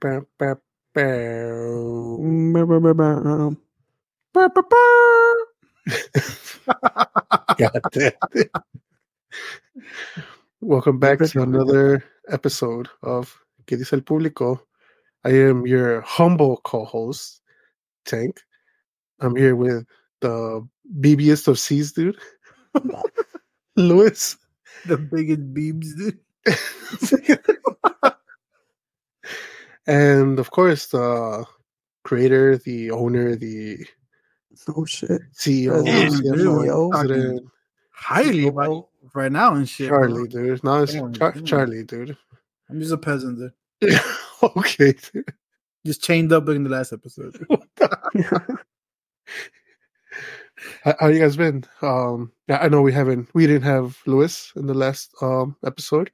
God damn it. Welcome back to another episode of ¿Qué dice el público? I am your humble co-host, Tank. I'm here with the BBest of C's, dude. Lewis. The biggest beams, dude. And of course, the creator, the owner, the Oh shit. CEO, Damn, CFO, president, Highly right, right now and shit. bro. Charlie, dude. No, it's Damn, Char- damn. Charlie, dude. I'm just a peasant, dude. okay, dude. Just chained up like in the last episode. How, how you guys been? Um, yeah, I know we haven't, we didn't have Lewis in the last um episode.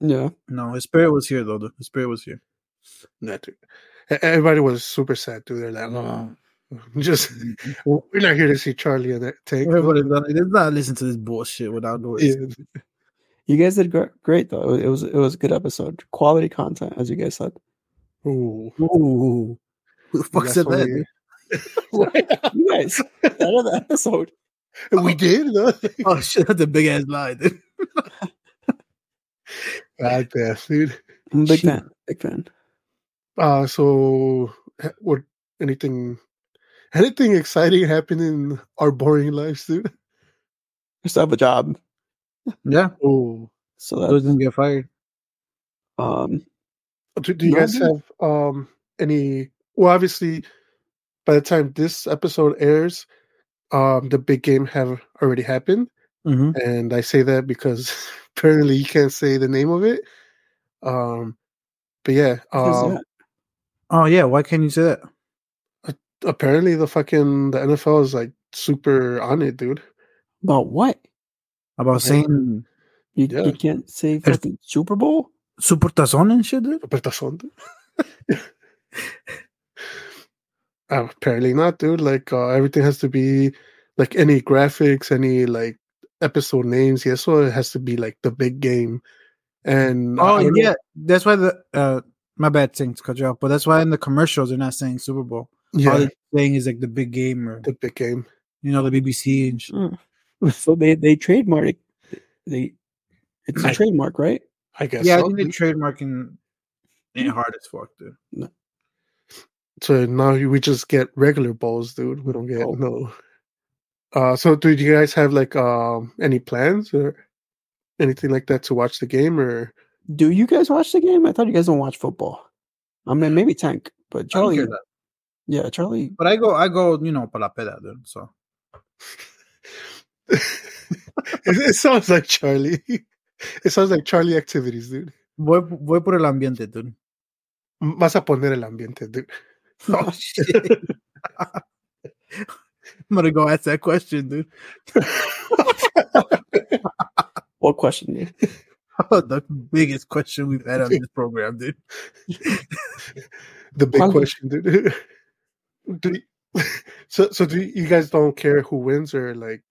yeah. No, his spirit was here though. dude. His spirit was here. Nah, dude. Everybody was super sad, dude. They're like, oh, just we're not here to see Charlie and that take. Everybody did not listen to this bullshit without noise. Yeah. You guys did great though. It was it was a good episode. Quality content, as you guys said. Ooh. Ooh. Who the fuck said that? only- dude? You guys, that of the episode. we did. No? Oh shit, that's a big ass lie, dude. God damn, dude. I'm a big Shit. fan. Big fan. Uh, so ha- what? Anything? Anything exciting happen in our boring lives, dude? I still have a job, Yeah. Oh, so I was that gonna get fired. um do, do you No, guys dude. have um any? Well, obviously, by the time this episode airs, um, the big game have already happened, Mm-hmm. and I say that because apparently you can't say the name of it. Um, but yeah, um, that? Oh yeah, why can't you say that? apparently the fucking the NFL is like super on it, dude. about what? About saying You, Yeah. you can't say fucking Super Bowl. super tazón and shit, dude? Interpretación, dude. Uh, apparently not, dude. Like uh, everything has to be like any graphics, any like episode names. Yes, so it has to be like the big game. And Oh don't know- yeah, that's why the uh my bad thing to cut you off, but that's why in the commercials they're not saying Super Bowl. All yeah, they're saying is like the big game or the big game. you know the BBC and shit. Mm. So they they trademark it. They it's a I- trademark, right? I guess. Yeah, I think they're trademarking it hard as fuck, dude. No. So now we just get regular bowls, dude. We don't get Oh. no. Uh, so do you guys have like um any plans or anything like that to watch the game or? Do you guys watch the game? I thought you guys don't watch football. I mean, maybe Tank, but Charlie. Yeah, Charlie. But I go, I go, you know, para la peda, dude. So it, it sounds like Charlie. It sounds like Charlie activities, dude. voy, voy por el ambiente, dude. Vas a poner el ambiente, dude. Oh shit! I'm gonna go ask that question, dude. What question? dude? the biggest question we've had on this program, dude. the big Probably. question, dude. do you, so, so do you guys don't care who wins or like?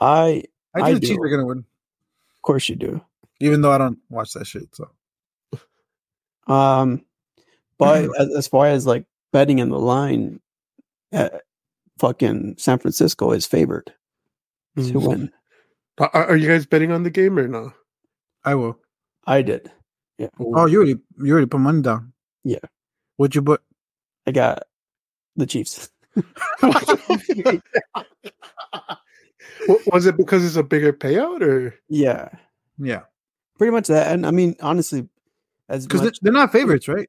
I, I think I the Chiefs do. are gonna win, of course, you do. even though I don't watch that shit. So Um, but as, as far as like betting in the line, uh, fucking San Francisco is favored to Mhm. win. Are, are you guys betting on the game or no? I will. I did. Yeah. Oh, you already, you already put money down. Yeah. What'd you put? I got the Chiefs. Was it because it's a bigger payout or? Yeah, Yeah, pretty much that. And I mean, honestly, as because they're not favorites, right?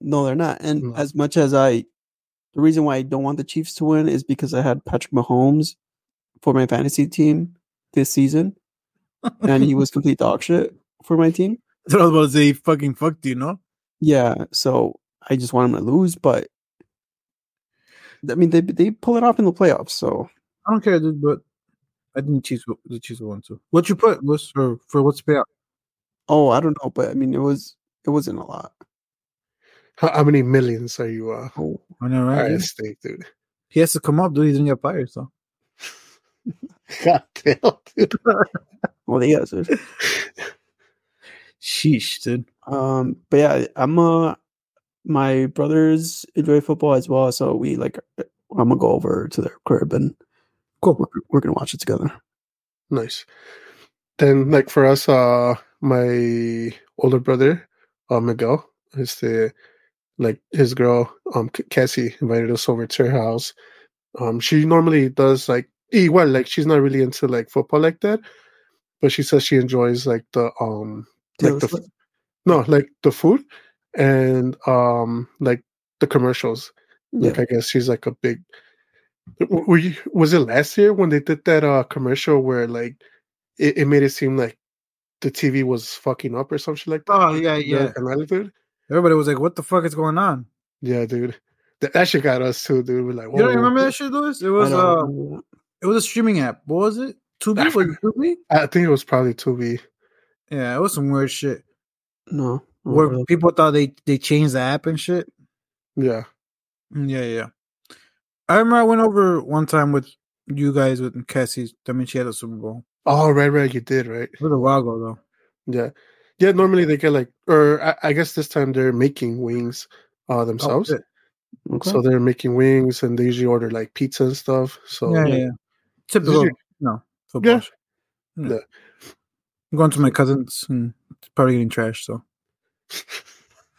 no, they're not. And No. as much as I, the reason why I don't want the Chiefs to win is because I had Patrick Mahomes for my fantasy team this season, and he was complete dog shit for my team. That's what I was about to say. He fucking fucked you, no? Yeah, so I just want him to lose, but I mean they they pull it off in the playoffs. So I don't care, dude. But I think the Chiefs, will- the Chiefs will win too. What you put was for for what's the payout? oh, I don't know, but I mean it was it wasn't a lot. How, how many millions are you uh, Oh, I know, right? are dude? stake, dude? He has to come up, dude. He's gonna get fired. So God damn, dude. Well, they guys. sheesh, dude. Um, but yeah, I'm uh, my brothers enjoy football as well, so we like. I'm gonna go over to their crib and Cool. we're, we're gonna watch it together. Nice. Then, like for us, uh, my older brother, uh, Miguel, is the like his girl, um, Cassie, invited us over to her house. Um, she normally does like well, like she's not really into like football like that, but she says she enjoys like the um, like the no, like the food and um, like the commercials. Like Yeah. I guess she's like a big. Were you? Was it last year when they did that uh commercial where like it, it made it seem like the TV was fucking up or something like that? Oh yeah, yeah. canal, dude. Everybody was like, "What the fuck is going on?" Yeah, dude. That, that shit got us too, dude. We're like, You don't remember that shit, Louis? It was uh, it was a streaming app. What was it? Tubi? Was it Tubi? I think it was probably Tubi. Yeah, it was some weird shit no. Where remember people thought they they changed the app and shit. Yeah. Mm, Yeah, yeah. I remember I went over one time with you guys with Cassie. I mean, she had a Super Bowl. Oh, right, right. You did, right? It was a while ago though. Yeah. Yeah, normally they get like, or I, I guess this time they're making wings uh Oh, themselves. shit. that. Okay. so they're making wings and they usually order like pizza and stuff. So yeah, yeah, yeah. Typical, Did no football. Yeah. Yeah. Yeah. I'm going to my cousin's and it's probably getting trashed. So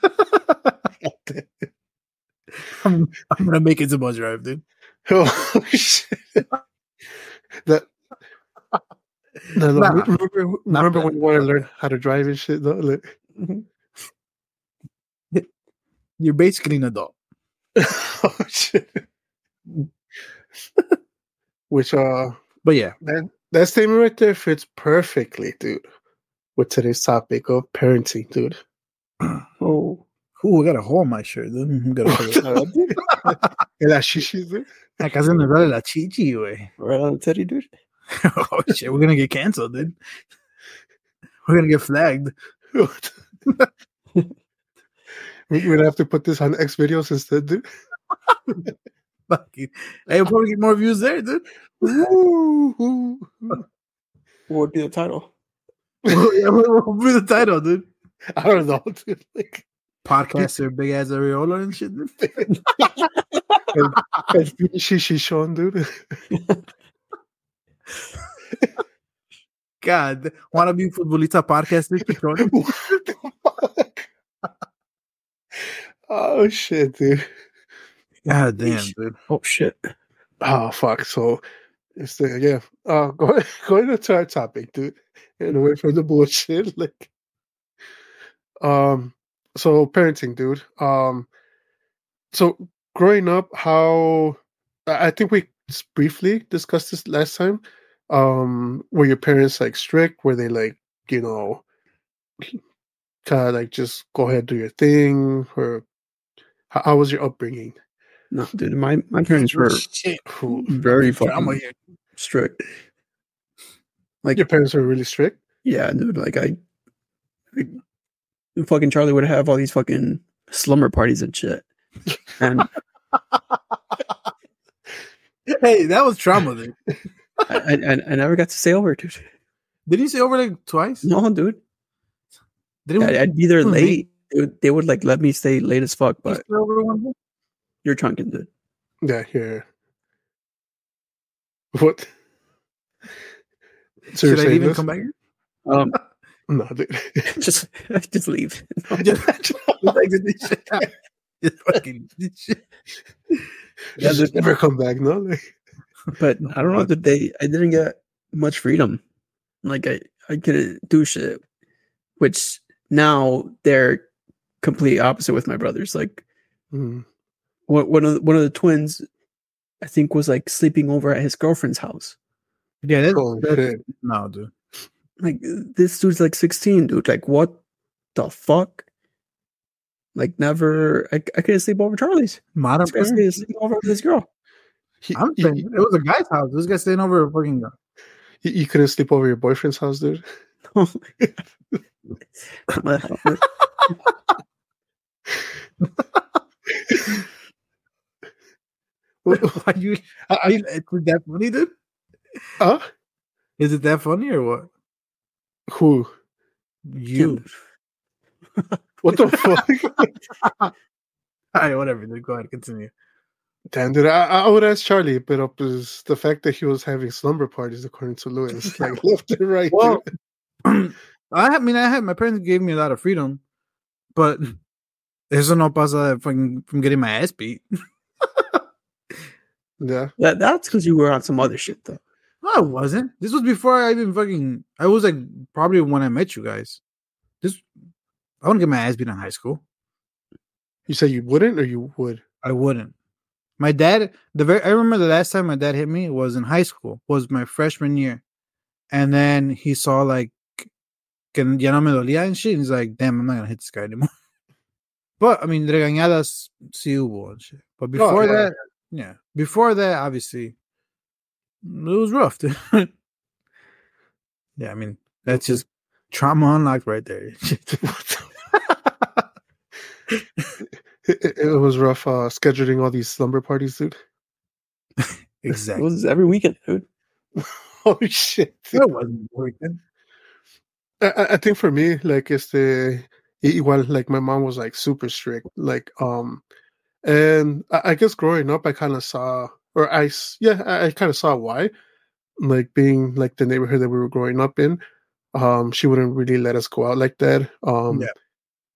I'm, I'm gonna make it to Buzz Drive, dude. oh shit. that no, no, Nah. remember, remember bad. when you want to learn how to drive and shit though? Like, You're basically an adult. oh shit. Which uh But yeah, that that statement right there fits perfectly, dude, with today's topic of parenting, dude. oh. Ooh, I got a hole in my shirt, dude. I'm gonna put it up. And that shishi, dude. La casa me duele la chichi, güey. Right on the teddy, dude. oh shit, we're gonna get canceled, dude. We're gonna get flagged. We're gonna have to put this on X videos instead, dude. Fucking, hey, we'll probably get more views there, dude. What would be the title? yeah, we'll we'll be the title, dude. I don't know, dude. Like, Podcaster, big ass areola and shit. Dude. and shishi Sean, dude. God, wanna be futbolista podcaster? Chichón? what the fuck? oh shit, dude. God damn, dude. Oh shit. Oh fuck. So it's the yeah. Uh going going into our topic, dude. And away from the bullshit. Like um so parenting, dude. Um so growing up, how I I think we briefly discussed this last time. Um were your parents like strict? Were they like, you know, kind of like just go ahead do your thing or how, how was your upbringing? No, dude. My my parents were Shit. Very fucking strict. Like Your parents were really strict. Yeah, dude. Like I, I- fucking Charlie would have all these fucking slumber parties and shit. And Hey, that was trauma, dude. I, I, I- never got to stay over, dude. Did you say over like twice? No, dude. Did he I, I'd be there late. They would, they would like let me stay late as fuck, but stay over one day? You're chunking, dude. Yeah, here. What? So Should I even this? come back here? Um, No, dude. just just leave. Just, just exit this shit out. Just fucking this shit. Yeah, Just never come back. No, like, But I don't know that they. I didn't get much freedom. Like I, I couldn't do shit. Which now they're complete opposite with my brothers. Like mm, one one of the, one of the twins, I think was like sleeping over at his girlfriend's house. Yeah, that's, holy that's- shit. no, dude. Like this dude's like sixteen, dude. Like what the fuck? Like never. I, I couldn't sleep over Charlie's. Modern This guy's parents. sleeping over with his girl. He- I'm you, saying it was a guy's house. This guy staying over a fucking girl. you, you couldn't sleep over your boyfriend's house, dude. Oh Why you? I, I, Is that funny, dude? huh? Is it that funny or what? Who? You. What the fuck? All right, whatever. Dude. Go ahead, continue. Damn, dude, I, I would ask Charlie, but uh, up is the fact that he was having slumber parties, according to Lewis, like left and right. Well. I mean, I had my parents gave me a lot of freedom, but eso no pasa from from getting my ass beat. Yeah, That that's because you were on some other shit though. No, I wasn't. This was before I even fucking. I was like probably when I met you guys. This I wouldn't get my ass beat in high school. you say you wouldn't or you would? I wouldn't. My dad, the very I remember the last time my dad hit me was in high school, was my freshman year, and then he saw like que ya no me dolía and shit. And he's like, "Damn, I'm not gonna hit this guy anymore." But I mean, regañadas sí hubo and shit. But oh, before yeah. that, yeah, before that, obviously, it was rough. Dude. yeah, I mean, that's just trauma unlocked right there. It, it- it was rough uh, scheduling all these slumber parties, dude. It exactly. was every weekend, dude. oh shit! dude. That wasn't working. I, I- I think for me, like, it's the igual. Like, my mom was like super strict. Like, um, and I, I guess growing up, I kind of saw, or I, yeah, I, I kind of saw why. Like being like the neighborhood that we were growing up in, um, she wouldn't really let us go out like that. Um, Yeah.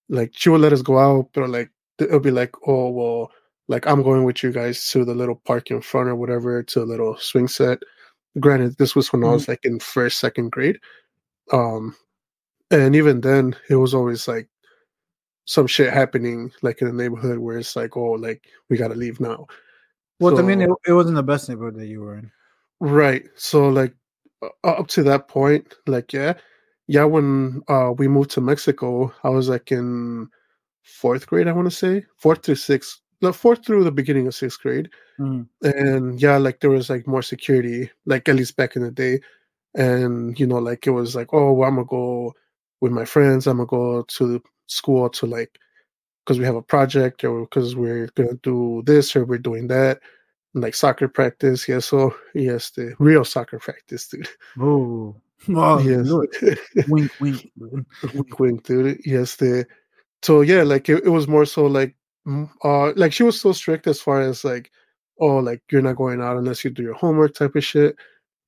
like she would let us go out, but like it'll be like, oh well, like I'm going with you guys to the little park in front or whatever to a little swing set. Granted, this was when I was like in first, second grade. Um, and even then, it was always like some shit happening, like in the neighborhood, where it's like, oh, like we gotta leave now. Well, I mean, it, it wasn't the best neighborhood that you were in. Right. So like up to that point, like yeah, yeah. When uh we moved to Mexico, I was like in fourth grade. I want to say fourth to sixth, the fourth through the beginning of sixth grade, Mhm. and yeah, like there was like more security, like at least back in the day, and you know, like it was like, oh, well, I'm gonna go with my friends. I'm gonna go to school to like because we have a project or because we're gonna do this or we're doing that like soccer practice. Yes, so yes, the real soccer practice, dude. Oh, oh yes, wink, wink. wink, wink, dude. Yes, the so yeah, like it, it was more so like uh like she was so strict as far as like oh like you're not going out unless you do your homework type of shit.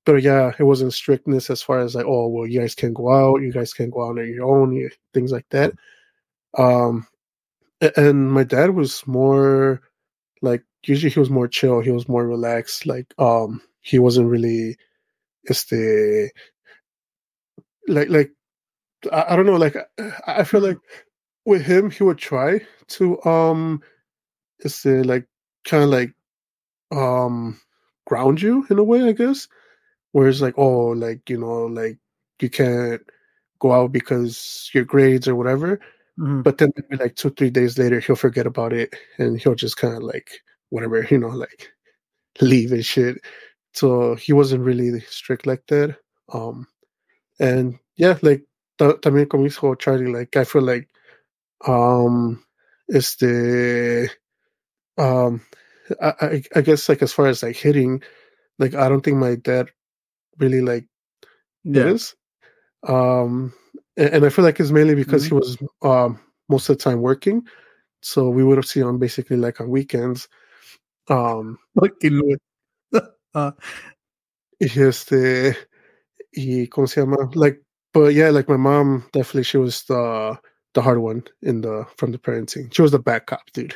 But yeah, it wasn't strictness as far as like oh well you guys can go out, you guys can go out on your own, things like that. Um, and my dad was more like usually he was more chill, he was more relaxed. Like um, he wasn't really este like like I, I don't know like I, I feel like with him he would try to um este like kind of like um ground you in a way I guess whereas like oh like you know like you can't go out because your grades or whatever Mhm. but then maybe like two three days later he'll forget about it and he'll just kind of like whatever you know like leave and shit so he wasn't really strict like that um and yeah like ta- también como dijo Charlie like I feel like um este um I, I I guess like as far as like hitting like I don't think my dad really like Yeah. is. Um, and, I feel like it's mainly because he was um, most of the time working. So we would have seen him basically like on weekends. Um, uh, este, y ¿cómo se llama? Like, but yeah, like my mom definitely she was the the hard one in the from the parenting. She was the bad cop, dude.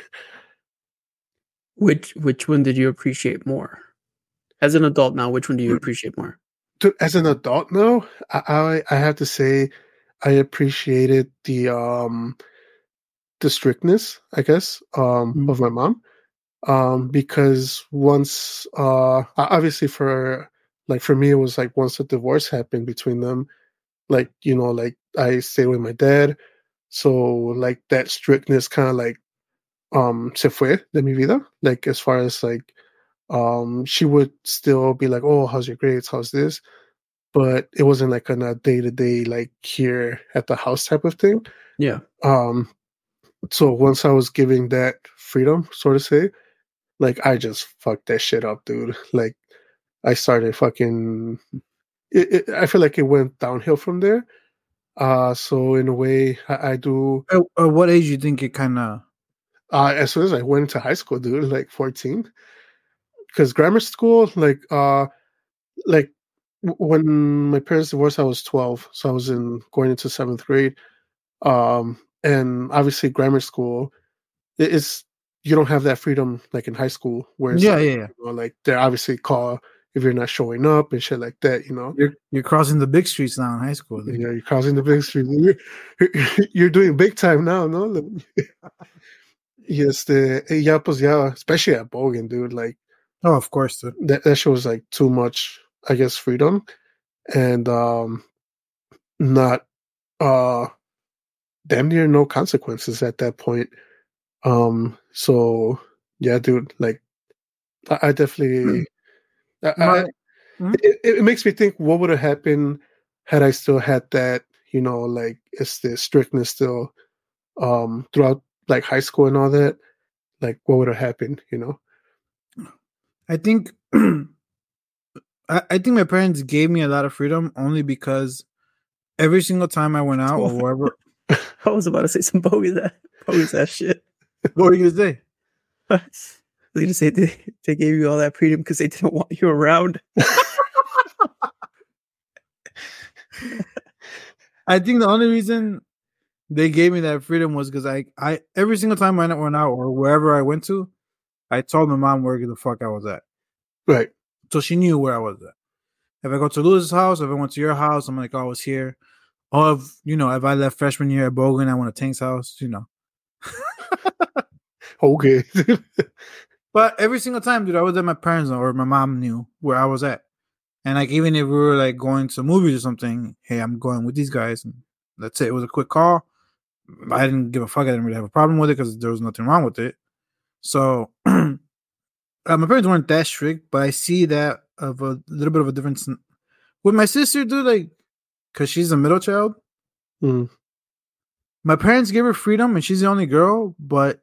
Which which one did you appreciate more? As an adult now, which one do you appreciate more? Dude, as an adult now, I, I I have to say I appreciated the um the strictness, I guess, um Mm. of my mom. Um because once uh obviously for like for me it was like once the divorce happened between them, like, you know, like I stayed with my dad. So like that strictness kind of like um se fue de mi vida. Like as far as like um she would still be like, Oh, how's your grades? How's this? But it wasn't like on a day to day like here at the house type of thing. Yeah. Um so once I was giving that freedom, so to say, like I just fucked that shit up, dude. Like I started fucking it, it, I feel like it went downhill from there. Uh so in a way I, I do at, at what age do you think it kind of uh, as soon as I went into high school, dude, like 14. Because grammar school, like, uh, like when my parents divorced, I was 12, so I was in going into seventh grade. Um, and obviously, grammar school it is you don't have that freedom like in high school, where it's Yeah, like, yeah, yeah. you know, like they're obviously call if you're not showing up and shit like that, you know. You're you're crossing the big streets now in high school. dude. Yeah, you're crossing the big street. You're, you're doing big time now, no? yes, the yeah, pues yeah, especially at Bogan, dude. Like Oh, of course, dude. that that shows like too much, I guess, freedom and um not uh damn near no consequences at that point. Um so yeah, dude, like I, I definitely I, I, My- Hmm? it, it makes me think what would have happened had I still had that, you know, like it's the strictness still um throughout like high school and all that. Like what would have happened, you know? I think I, I think my parents gave me a lot of freedom only because every single time I went out or wherever I was about to say some bogus that bogus that shit. what were you gonna say? I was gonna say they, they gave you all that freedom because they didn't want you around. I think the only reason they gave me that freedom was because I, I every single time I went out or wherever I went to, I told my mom where the fuck I was at, Right. So she knew where I was at. If I go to Lewis's house, if I went to your house, I'm like, oh, I was here. Or if you know, if I left freshman year at Bogan, I went to Tank's house, you know. Okay. But every single time, dude, I was at my parents or my mom knew where I was at. And like even if we were like going to movies or something, hey, I'm going with these guys, and that's it. It was a quick call. I didn't give a fuck. I didn't really have a problem with it because there was nothing wrong with it. So uh, my parents weren't that strict, but I see that of a little bit of a difference in- with my sister, dude. Like, cause she's a middle child. Mm. My parents gave her freedom, and she's the only girl, but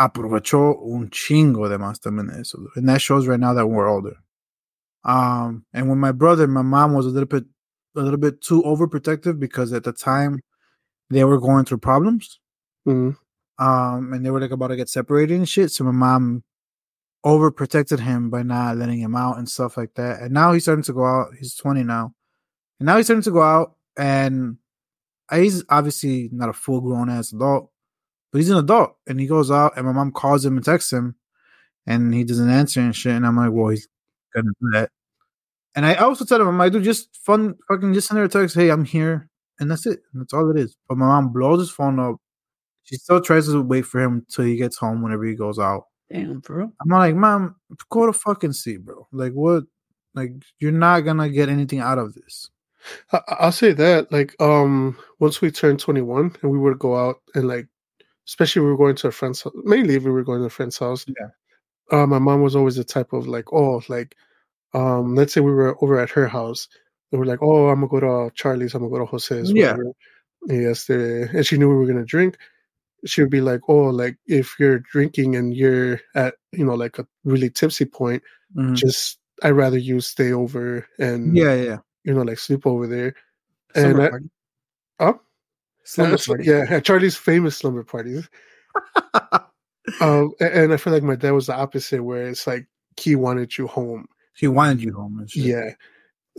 aprovechó un chingo de más también eso. And that shows right now that we're older. Um, and with my brother, my mom was a little bit, a little bit too overprotective because at the time they were going through problems. Mm. Um, and they were like about to get separated and shit. So my mom overprotected him by not letting him out and stuff like that. And now he's starting to go out. He's 20 now. And now he's starting to go out and he's obviously not a full grown ass adult, but he's an adult and he goes out and my mom calls him and texts him and he doesn't answer and shit. And I'm like, well, he's gonna do that. And I also tell him, I'm like, dude, just fun fucking just send her a text, hey, I'm here. And that's it. That's all it is. But my mom blows his phone up. She still tries to wait for him till he gets home whenever he goes out. Damn, bro. I'm like, mom, go to fucking sleep, bro. Like, what? Like, you're not gonna get anything out of this. I, I'll say that, like, um, once we turned 21 and we would go out and like, especially if we were going to a friend's house, mainly if we were going to a friend's house. Yeah. Uh, my mom was always the type of like, oh, like, um, let's say we were over at her house. And we're like, oh, I'm gonna go to Charlie's, I'm gonna go to Jose's. Yeah. whatever. Yes, and she knew we were gonna drink. She would be like, oh, like if you're drinking and you're at, you know, like a really tipsy point, Mhm. just I'd rather you stay over and Yeah, yeah. you know, like sleep over there. Slumber And I- party. Huh? Slumber Uh, party. yeah, at Charlie's famous slumber parties. um, and I feel like my dad was the opposite, where it's like he wanted you home. he wanted you home and. Yeah,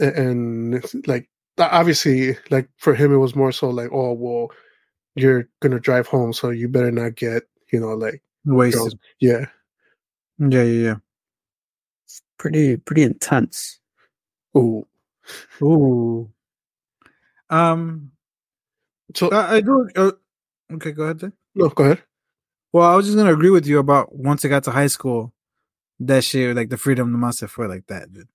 A- and like obviously, like for him, it was more so like, oh well, you're gonna drive home, so you better not get, you know, like Wasted. yeah, Yeah, yeah, yeah. Pretty pretty intense. ooh. Ooh. Um, So I, I do. Uh, okay, go ahead. Then. no, go ahead. Well, I was just gonna agree with you about once I got to high school, that shit, like the freedom nomás se fue like that, dude.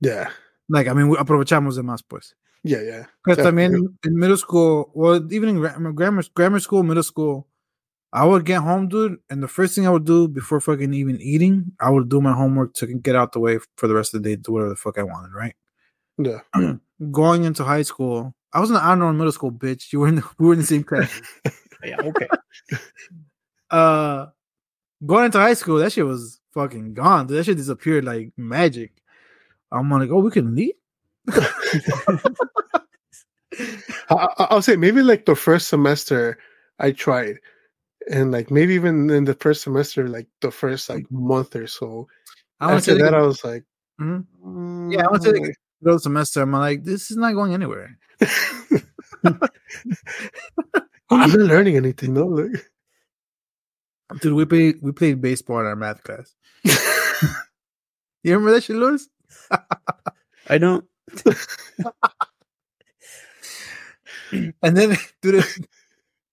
Yeah, Like, I mean, we aprovechamos de más, pues. Yeah, yeah. Because I mean, Definitely. in middle school, well, even in gra- grammar grammar school, middle school, I would get home, dude, and the first thing I would do before fucking even eating, I would do my homework to get out the way for the rest of the day, do whatever the fuck I wanted, right? Yeah, Going into high school, I was in the honor in middle school, bitch. You were in the, we were in the same class. Yeah, okay. uh, going into high school, that shit was fucking gone. Dude. That shit disappeared like magic. I'm like, oh, we can leave. I, I- I'll say maybe like the first semester I tried, and like maybe even in the first semester, like the first like month or so. I want to After say that, I was like, Mhm. Yeah, I want to say "Mm, semester, I'm like, this is not going anywhere. I'm not learning anything, no. Like, Dude, we played we played baseball in our math class. You remember that shit, Louis? I don't. And then, dude,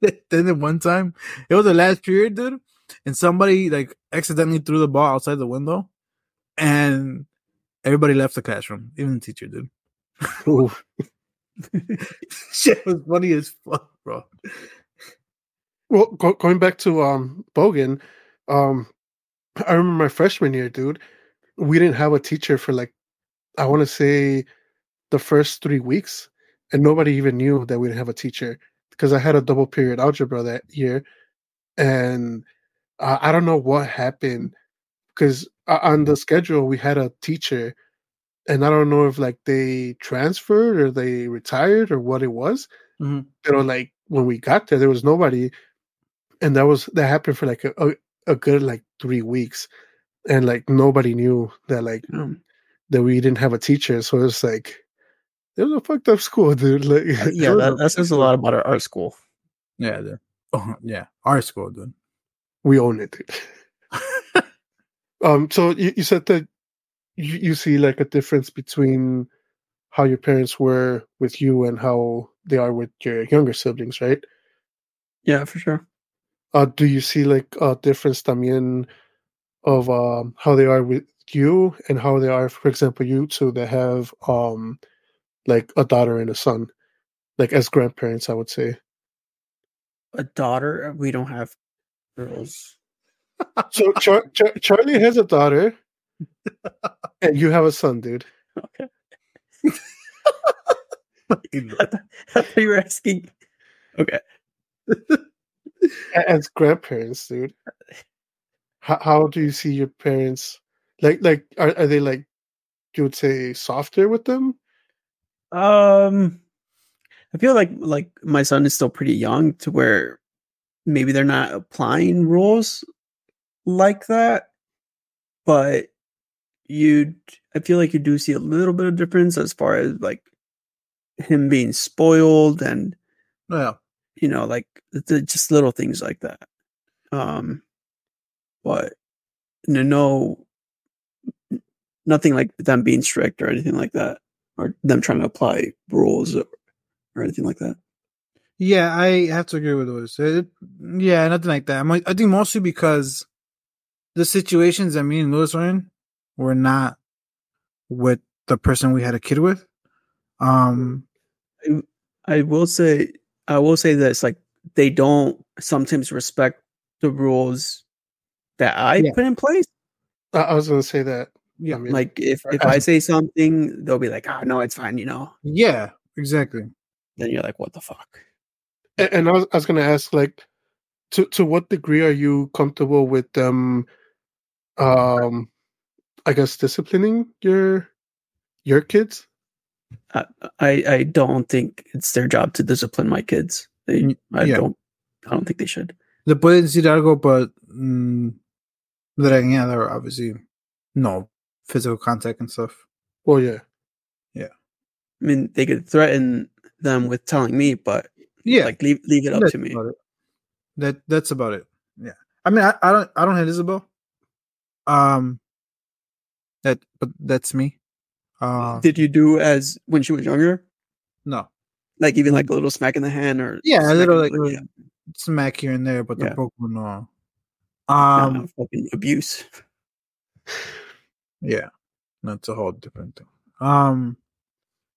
then the one time, it was the last period, dude, and somebody like accidentally threw the ball outside the window, and everybody left the classroom, even the teacher, dude. Shit was funny as fuck, bro. Well, go, going back to um Bogan, um, I remember my freshman year, dude. We didn't have a teacher for like, I want to say, the first three weeks, and nobody even knew that we didn't have a teacher because I had a double period algebra that year, and uh, I don't know what happened because uh, on the schedule we had a teacher, and I don't know if like they transferred or they retired or what it was. Mhm. You know, like when we got there, there was nobody, and that was that happened for like a, a, a good like three weeks, and like nobody knew that like Um, that we didn't have a teacher. So it was like it was a fucked up school, dude. Like yeah, was that, a- that says a lot about our art school. Yeah, dude. Oh, yeah, our school, dude. we own it. Dude. um, so you, you said that you, you see like a difference between how your parents were with you and how they are with your younger siblings, right? Yeah, for sure. Uh, do you see like a difference también of um, how they are with you and how they are, for example, you two that have um, like a daughter and a son, like as grandparents, I would say. A daughter. Uh, we don't have girls. So Char- Char- Charlie has a daughter, and you have a son, dude. Okay. I thought you were asking. Okay. As grandparents, dude. How, how do you see your parents? Like, like are, are they like you would say softer with them? Um, I feel like like my son is still pretty young to where maybe they're not applying rules like that, but you, I feel like you do see a little bit of difference as far as like him being spoiled and Well, you know like the, just little things like that. Um, but no, no, nothing like them being strict or anything like that, or them trying to apply rules or, or anything like that. yeah, I have to agree with Louis. It, yeah, nothing like that. I'm like, I think mostly because the situations that me and Louis were in were not with the person we had a kid with. Um, I will say, I will say this: like they don't sometimes respect the rules that I Yeah. put in place. I, I was gonna say that. Yeah, I mean, Like if if I say something, they'll be like, "Oh no, it's fine," you know. yeah, exactly. Then you're like, "What the fuck?" A- And I was, I was going to ask, like, to to what degree are you comfortable with them? Um, I guess disciplining your your kids. I I, don't think it's their job to discipline my kids. They, I yeah. don't, I don't think they should. Le pueden decir algo, but mm, regañar, obviously, no physical contact and stuff. Well, yeah. Yeah. I mean, they could threaten them with telling me, but Yeah, like leave leave it up that's to me. That that's about it. Yeah, I mean, I, I don't I don't hate Isabel. Um, that but that's me. Uh, Did you do as when she was younger? no Like even like a little smack in the hand or Yeah, a little, in the- like, yeah, smack here and there, but Yeah. tampoco no. nah, Um, fucking abuse. yeah, that's a whole different thing. Um,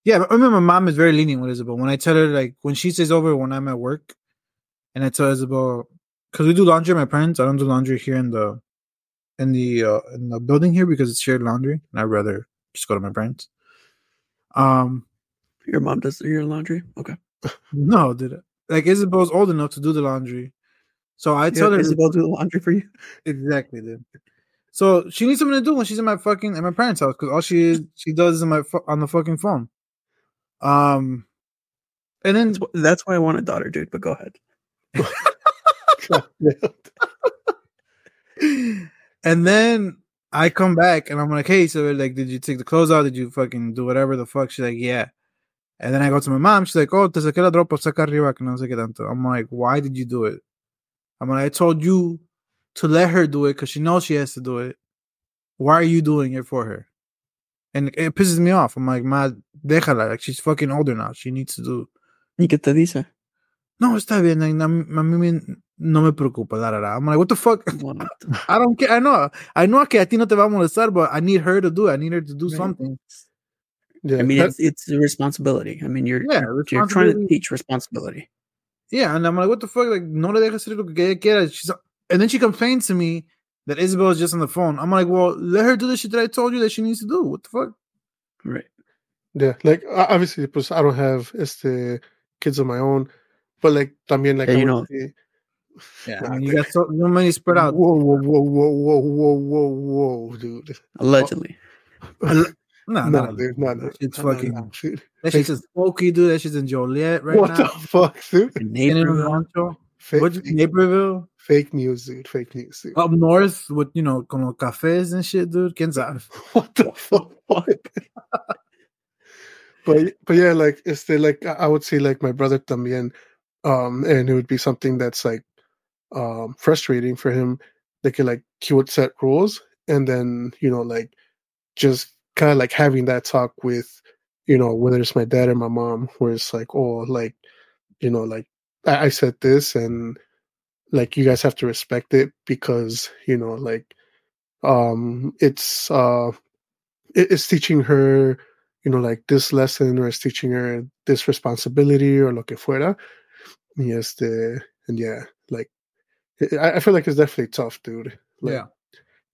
yeah, but I remember my mom is very lenient with Isabel. When I tell her like when she stays over when I'm at work, and I tell Isabel because we do laundry at my parents. I don't do laundry here in the in the uh, in the building here because it's shared laundry, and I'd rather just go to my parents. Um, Your mom does your laundry. Okay. no, did it like Isabel's old enough to do the laundry, so I tell Yeah, her Isabel do the laundry for you. Exactly, dude. So she needs something to do when she's in my fucking at my parents' house because all she is she does is on my on the fucking phone. Um, and then That's, that's why I want a daughter, dude. But go ahead. and then I come back and I'm like, hey, so like, did you take the clothes out? Did you fucking do whatever the fuck? She's like, yeah. And then I go to my mom. She's like, oh, te saqué la ropa, saca arriba, que no sé qué tanto. I'm like, why did you do it? I'm like, I told you to let her do it because she knows she has to do it. Why are you doing it for her? And it pisses me off. I'm like, ma, déjala. Like, she's fucking older now. She needs to do. ¿Y qué te dice? No, está bien. like, A mí a mí no me preocupa. Da, da, da. I'm like, what the fuck? What? I don't care. I know. I know que a ti no te va a molestar, but I need her to do it. I need her to do Right. something. Yeah, I mean, that- it's, it's a responsibility. I mean, you're Yeah, you're, you're trying to teach responsibility. Yeah, and I'm like, what the fuck? Like, no le dejas hacer lo que ella quiera. She's, and then she complains to me that Isabel is just on the phone. I'm like, well, let her do the shit that I told you that she needs to do. What the fuck? Right. yeah, like obviously, pues, I don't have este kids of my own, but like también like Yeah, you know- say- Yeah, I mean, you got so, so many spread out. Whoa, whoa, whoa, whoa, whoa, whoa, whoa, whoa, dude. Allegedly. No, No, no, dude, no, no. It's no, no, fucking. no, dude. That shit's in Smokey, dude. That shit's in Joliet right what now. the fuck, dude? In And Naperville. What, Naperville? Fake news, dude. Fake news, dude. Up north with, you know, con los cafés and shit, dude. ¿Quién sabe? What the fuck? but but yeah, like este like I I would say like my brother también, um, and it would be something that's like um frustrating for him. They could like he would set rules and then you know like just kind of like having that talk with you know whether it's my dad or my mom where it's like oh like you know like I, I said this and like you guys have to respect it because you know like um it's uh it- it's teaching her you know like this lesson or it's teaching her this responsibility or lo que fuera y este and yeah like I, I feel like it's definitely tough dude like, Yeah.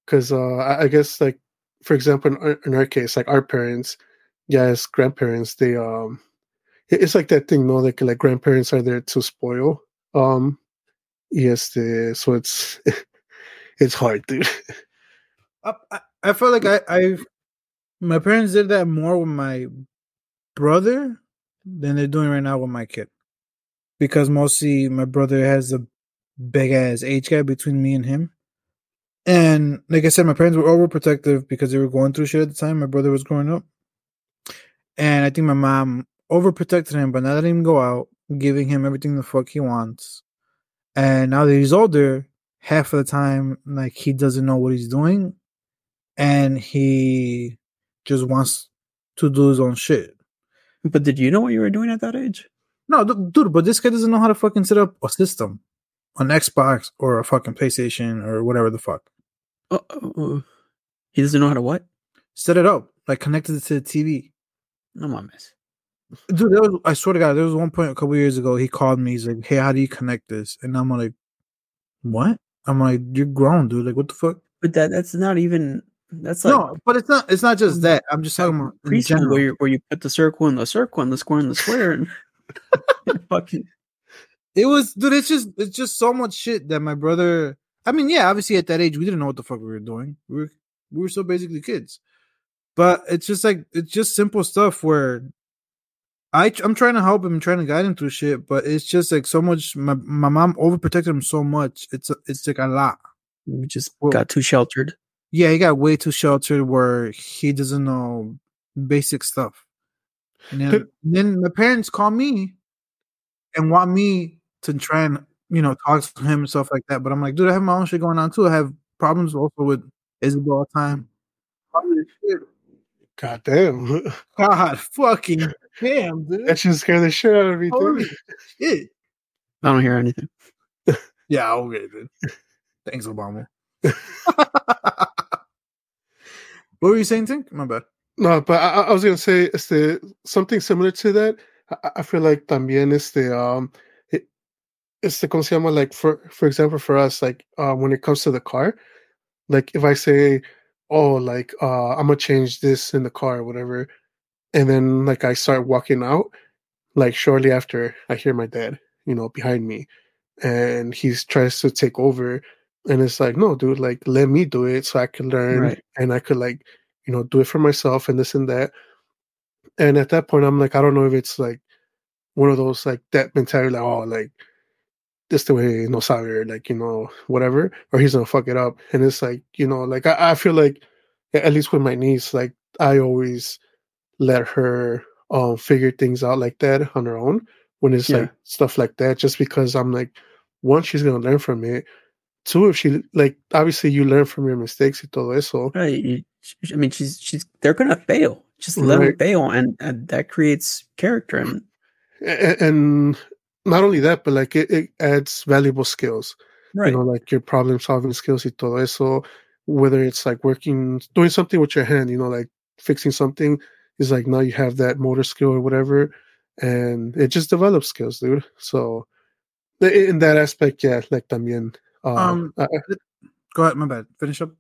because uh I, I guess like for example in our, in our case like our parents yes grandparents they um it's like that thing no like like grandparents are there to spoil um yes the so it's it's hard dude. I, I, felt like I, I, my parents did that more with my brother than they're doing right now with my kid, because mostly my brother has a big ass age gap between me and him, and like I said, my parents were overprotective because they were going through shit at the time. My brother was growing up, and I think my mom overprotected him by not letting him go out, giving him everything the fuck he wants, and now that he's older, half of the time like he doesn't know what he's doing and he just wants to do his own shit. But did you know what you were doing at that age? No, du- dude, but this guy doesn't know how to fucking set up a system an Xbox or a fucking PlayStation or whatever the fuck. Uh, uh, uh, he doesn't know how to what? Set it up, like connected it to the TV. No mames. Dude, there was, I swear to God, there was one point a couple years ago. He called me. He's like, "Hey, how do you connect this?" And I'm like, "What?" I'm like, "You're grown, dude. Like, what the fuck?" But that that's not even that's like no, but it's not. It's not just mm. that. I'm just talking about in where you, where you put the circle in the circle and the square in the square and fucking It was, dude. It's just, it's just so much shit that my brother. I mean, yeah, obviously at that age we didn't know what the fuck we were doing. We were, we were so basically kids. But it's just like it's just simple stuff where I I'm trying to help him, trying to guide him through shit, but it's just like so much. My my mom overprotected him so much. It's it's like a lot. we just Well- got too sheltered. Yeah, he got way too sheltered where he doesn't know basic stuff. And then, But- then my parents call me and want me to try and you know talk to him and stuff like that. But I'm like, dude, I have my own shit going on too. I have problems also with Isabel all the time. Holy shit. god damn God fucking damn, dude. that should scare the shit out of me Holy dude. shit. I don't hear anything. Yeah, okay, dude. Thanks, Obama. what were you saying, Tink? My bad. No, but I, I was gonna say este something similar to that. I, I feel like también este um it, este como se llama like for for example for us like uh when it comes to the car, like if I say oh like uh I'm gonna change this in the car or whatever, and then like I start walking out, like shortly after I hear my dad, you know, behind me, and he tries to take over, and it's like no, dude, like let me do it so I can learn Right. and I could like you know do it for myself and this and that. And at that point i'm like i don't know if it's like one of those like that mentality like oh like this the way no sabe like you know whatever or he's gonna fuck it up and it's like you know like I, I feel like at least with my niece like I always let her um figure things out like that on her own when it's Yeah. like stuff like that just because I'm like one she's gonna learn from it two if she like obviously you learn from your mistakes y todo eso Right. I mean, she's she's they're gonna fail. Just let them Right. fail, and, and that creates character. And and not only that but like it, it adds valuable skills right, you know, like your problem solving skills y todo eso, whether it's like working, doing something with your hand, you know, like fixing something is like now you have that motor skill or whatever, and it just develops skills, dude. So in that aspect, yeah, like también. Um, I, I- Go ahead, my bad. Finish up.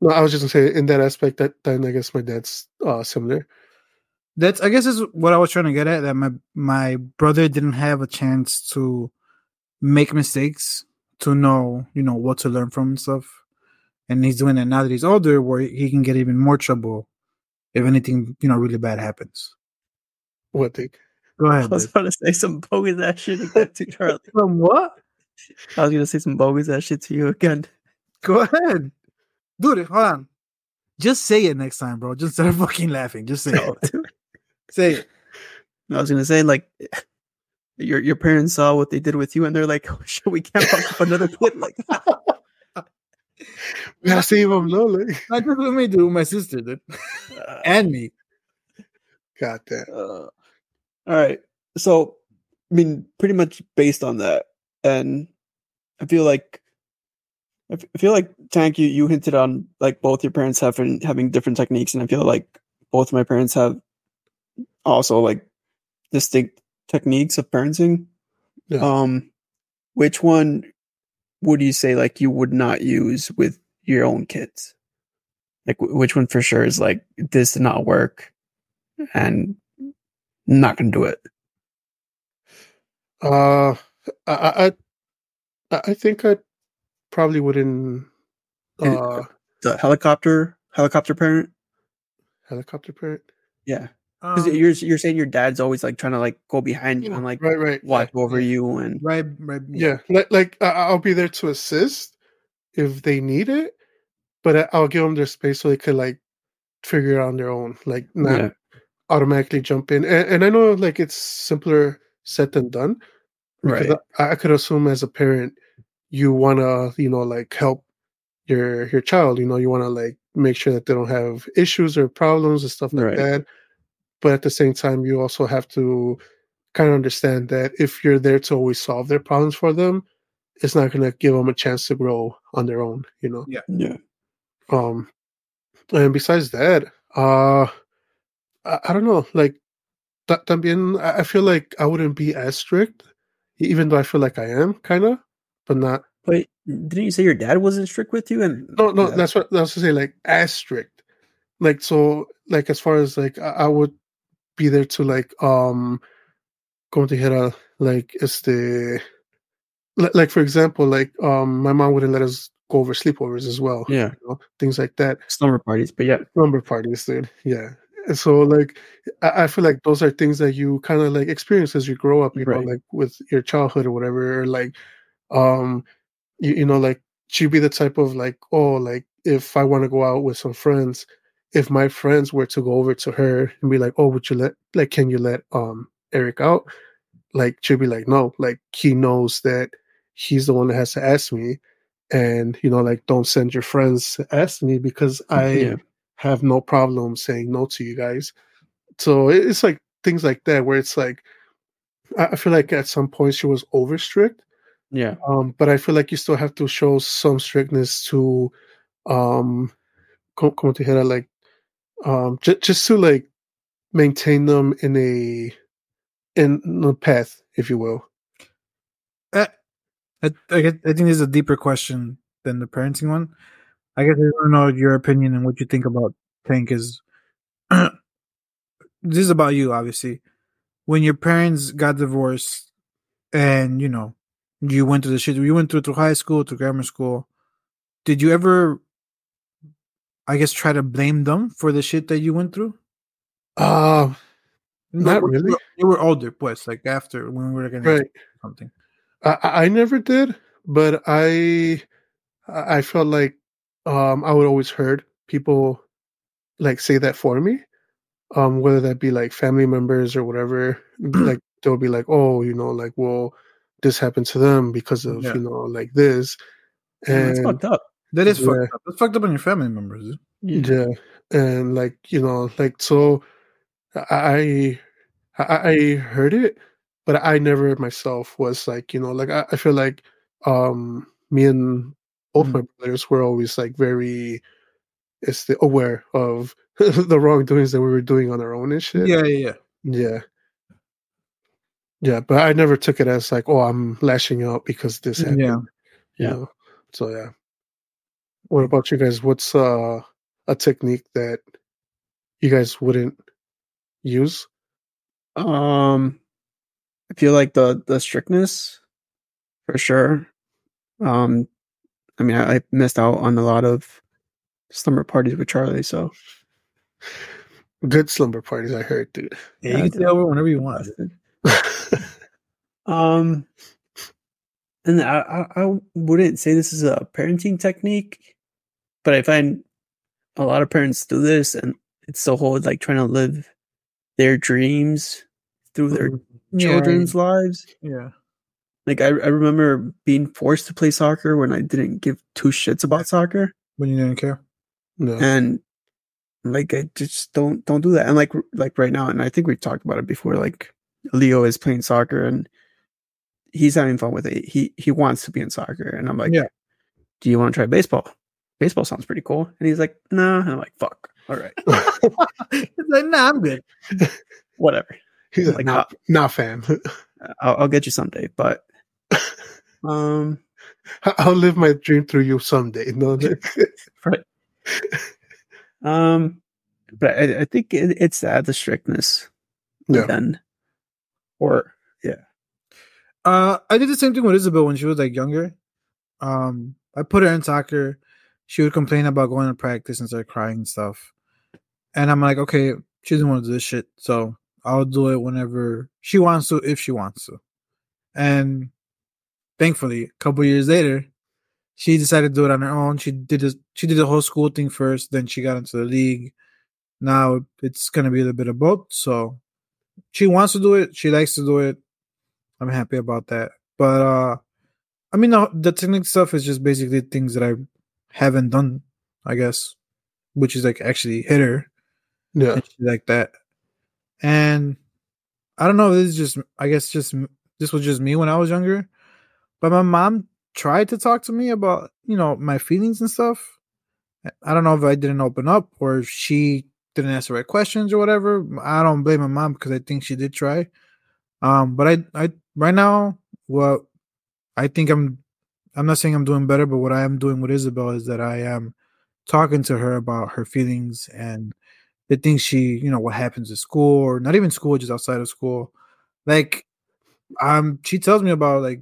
no, I was just gonna say in that aspect that then I guess my dad's uh similar. That's I guess is what I was trying to get at. That my my brother didn't have a chance to make mistakes to know you know what to learn from and stuff, and he's doing that now that he's older, where he can get even more trouble if anything you know really bad happens. What they Go ahead. I was dude. about to say some bogus ass shit again to Charlie. From what? I was gonna say some bogus ass shit to you again. Go ahead, dude. Hold on. Just say it next time, bro. Just instead of fucking laughing, just say No, it. Say it. I was gonna say like your your parents saw what they did with you, and they're like, "Oh shit, we can't fuck up another kid like that." we gotta save him, no? Like, Not just with me, dude. with My sister, dude, and me. Got that. Uh, all right. So, I mean, pretty much based on that, and I feel like I feel like Tank, you you hinted on like both your parents having having different techniques, and I feel like both my parents have also like distinct techniques of parenting. Yeah. Um, which one would you say like you would not use with your own kids? Like, wh- which one for sure is like this did not work, and not gonna do it. Uh, I, I, I I think I probably wouldn't. Uh, The helicopter helicopter parent. helicopter parent. Yeah, because Um, you're you're saying your dad's always like trying to like go behind you and like right, right, watch yeah, over you and right, right. Yeah, like like I- I'll be there to assist if they need it, but I'll give them their space so they could like figure it out on their own, like not Yeah. automatically jump in. And, and I know like it's simpler said than done. right. I, I could assume as a parent, you wanna you know like help your your child. You know, you wanna like make sure that they don't have issues or problems and stuff like Right. that. But at the same time, you also have to kind of understand that if you're there to always solve their problems for them, it's not going to give them a chance to grow on their own. You know. Yeah, yeah Um, and besides that, uh, I, I don't know. Like, ta- también, I I feel like I wouldn't be as strict, even though I feel like I am kind of, but not. but didn't you say your dad wasn't strict with you? And No, no, Yeah. that's what I was to say. Like as strict, like so, like as far as like I, I would be there to like um, como te dijera, like este, li- like for example, like um, my mom wouldn't let us go over sleepovers as well. yeah, you know, things like that. slumber parties. But yeah, slumber parties, dude. Yeah. And so like I, I feel like those are things that you kind of like experience as you grow up, you Right. know, like with your childhood or whatever. Or like um you, you know, like she'd be the type of like, oh, like if I want to go out with some friends, if my friends were to go over to her and be like, Oh, would you let like can you let um Eric out? Like she'd be like, No, like he knows that he's the one that has to ask me. And you know, like don't send your friends to ask me because I yeah, have no problem saying no to you guys. So it's like things like that where it's like I feel like at some point she was over strict, yeah, um, but I feel like you still have to show some strictness to um co- como te dijera, like um j- just to like maintain them in a in a path, if you will. Uh, I, I, I think this is a deeper question than the parenting one. I guess I don't know your opinion and what you think about Tank is. this is about you, obviously. When your parents got divorced, and you know, you went through the shit you went through through high school, through grammar school. Did you ever, I guess, try to blame them for the shit that you went through? Uh Not we- really. You were older, pues, like after when we were gonna right. something. I, I never did, but I I felt like um I would always heard people like say that for me. Um, whether that be like family members or whatever, like they'll be like, "Oh, you know, like, well, this happened to them because of Yeah. you know, like this," and fucked up. That is Yeah. fucked up. That's fucked up on your family members. yeah and like you know like so i i i heard it but i never myself was like you know like i, I feel like um me and both Mm. my brothers were always like very is the aware of the wrongdoings that we were doing on our own and shit Yeah, yeah, yeah. yeah yeah but i never took it as like oh i'm lashing out because this happened Yeah. you Yeah. know? so yeah what about you guys? What's uh a technique that you guys wouldn't use? Um, I feel like the the strictness for sure. Um, I mean, I, I missed out on a lot of slumber parties with Charlie, so. Good slumber parties i heard dude. Yeah, you can stay over whenever you want. Um, and I I wouldn't say this is a parenting technique, but I find a lot of parents do this, and it's the whole like trying to live their dreams through their mm-hmm. Yeah, children's lives. Yeah. Like I, I remember being forced to play soccer when I didn't give two shits about soccer, When you didn't care. no and like I just don't don't do that. And like like right now, and I think we've talked about it before. Like Leo is playing soccer and he's having fun with it. He he wants to be in soccer, and I'm like, Yeah. Do you want to try baseball? Baseball sounds pretty cool. And he's like, Nah. I'm like, Fuck. All right, It's like, nah, I'm good. whatever. he's like Like, not, not fan I'll, I'll get you someday. But um, i'll live my dream through you someday no right. um, but I, I think it, it's that the strictness. Yeah. Then, or yeah. Uh, I did the same thing with Isabel when she was like younger. Um, I put her in soccer. She would complain about going to practice and start crying and stuff. And I'm like, okay, she doesn't want to do this shit, so I'll do it whenever she wants to, if she wants to. And thankfully, a couple years later, she decided to do it on her own. She did this, she did the whole school thing first, then she got into the league. Now it's gonna be a little bit of both. So she wants to do it, she likes to do it. I'm happy about that. But uh I mean the, the technique stuff is just basically things that I haven't done, I guess, which is like actually hit her yeah like that. And I don't know. This is just, I guess, just this was just me when I was younger. But my mom tried to talk to me about, you know, my feelings and stuff. I don't know if I didn't open up or if she didn't ask the right questions or whatever. I don't blame my mom because I think she did try. Um, but I, I right now, what I think I'm, I'm not saying I'm doing better, but what I am doing with Isabel is that I am talking to her about her feelings and the things she, you know, what happens at school or not even school, just outside of school. Like, um, she tells me about like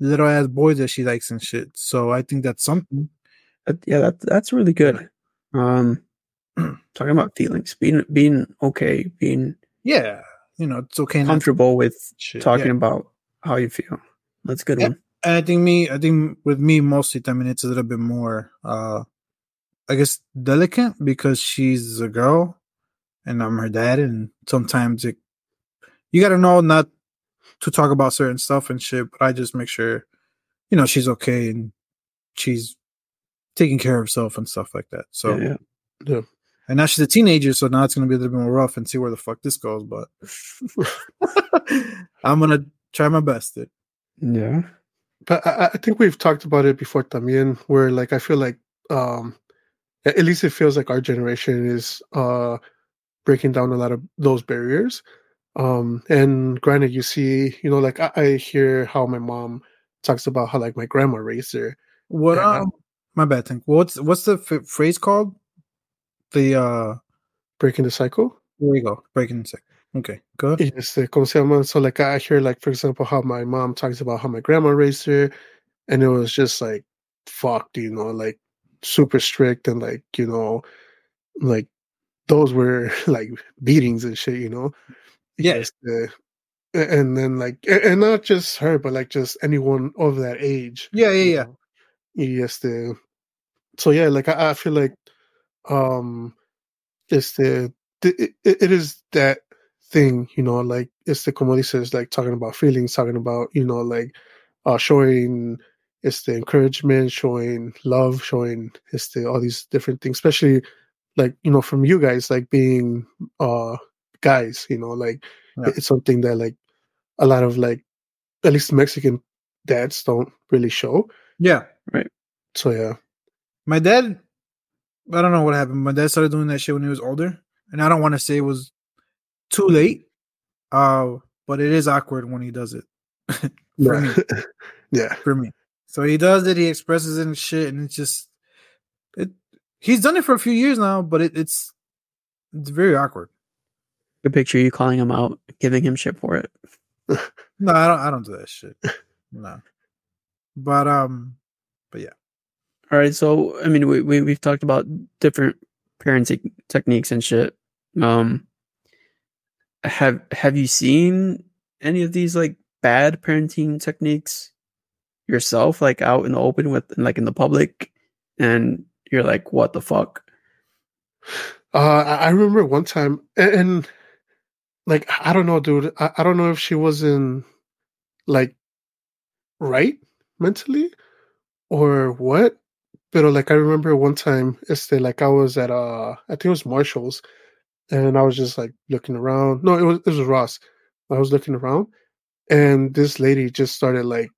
little ass boys that she likes and shit. So I think that's something. uh, yeah, that that's really good. Um, talking about feelings, being being okay, being Yeah, you know, it's okay. comfortable with shit, talking yeah. about how you feel. That's a good Yeah. one. And I think me, I think with me mostly, I mean, it's a little bit more, uh, I guess, delicate because she's a girl and I'm her dad, and sometimes it, you got to know not to talk about certain stuff and shit. But I just make sure, you know, she's okay and she's taking care of herself and stuff like that. So, yeah, yeah. and now she's a teenager, so now it's gonna be a little bit more rough and see where the fuck this goes. But I'm gonna try my best. Dude. yeah. But I, I think we've talked about it before también where like i feel like um at least it feels like our generation is uh breaking down a lot of those barriers um and granted you see you know like i, I hear how my mom talks about how like my grandma raised her What? Um, my bad. Thing. What's what's the f- phrase called? The uh, breaking the cycle there you go. Breaking sick. Okay, good. Este, ¿cómo se? So like I hear like for example how my mom talks about how my grandma raised her and it was just like fucked, you know, like super strict and like, you know, like those were like beatings and shit, you know. Yeah. Este, and then like and not just her but like just anyone of that age Yeah, yeah, yeah. know. y este so yeah like i, I feel like um it's the it it is that thing you know like it's the como dices like talking about feelings talking about you know like uh showing it's the encouragement showing love showing it's the all these different things especially like you know from you guys like being uh guys you know like Yeah. it's something that like a lot of like at least mexican dads don't really show Yeah. Right. So yeah My dad, I don't know what happened. My dad started doing that shit when he was older, and I don't want to say it was too late, uh, but it is awkward when he does it for me. yeah For me, so he does it. He expresses it and shit, and it's just it. He's done it for a few years now, but it, it's it's very awkward. I picture you calling him out, giving him shit for it. No, I don't. I don't do that shit. No, but um, but yeah. All right, so I mean, we, we we've talked about different parenting techniques and shit. Um, have have you seen any of these like bad parenting techniques yourself, like out in the open with like in the public, and you're like, what the fuck? Uh, I remember one time, and, and like I don't know, dude. I, I don't know if she wasn't like right mentally or what. But like I remember one time, it's like I was at uh, I think it was Marshalls, and I was just like looking around. No, it was it was Ross. I was looking around, and this lady just started like,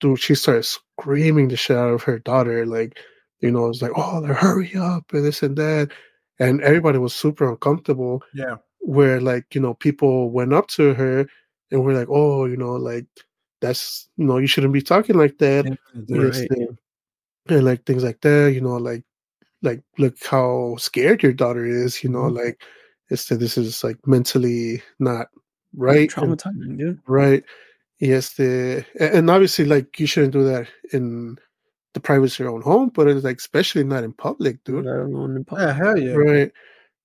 dude, she started screaming the shit out of her daughter, like, you know, it's like, oh, like, hurry up and this and that and everybody was super uncomfortable Yeah. where like you know people went up to her and were like oh you know like that's you know you shouldn't be talking like that Yes, Right. and, like things like that you know like like look how scared your daughter is you know Mhm. like it's that this is like mentally not right Traumatizing, dude. right yes the and obviously like you shouldn't do that in the privacy of your own home but it's like especially not in public dude alone in Yeah, public. hell yeah. Right.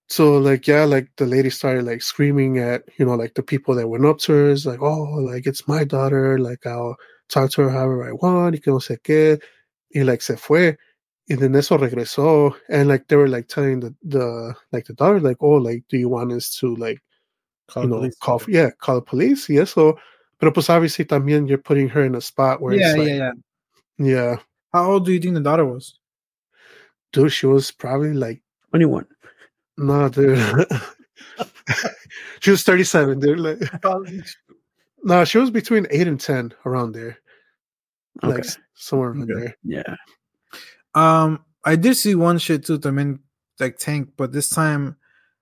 So like yeah, like the lady started like screaming at, you know, like the people that went up to her, is like, oh, like it's my daughter, like I'll talk to her however I want, y que no sé qué. Y like se fue. Y then eso regresó. And like they were like telling the, the like the daughter, like, oh, like, do you want us to like, Call you know, police. call yeah, call the police? Y eso. Pero pues obviously también you're putting her in a spot where Yeah, it's like, yeah, yeah. yeah. How old do you think the daughter was? Dude, she was probably like, 21. no, dude. she was 37, dude. Like, No, she was between eight and ten, around there, Okay. like somewhere around Okay. there. yeah. Um, I did see one shit too. I mean, like tank, but this time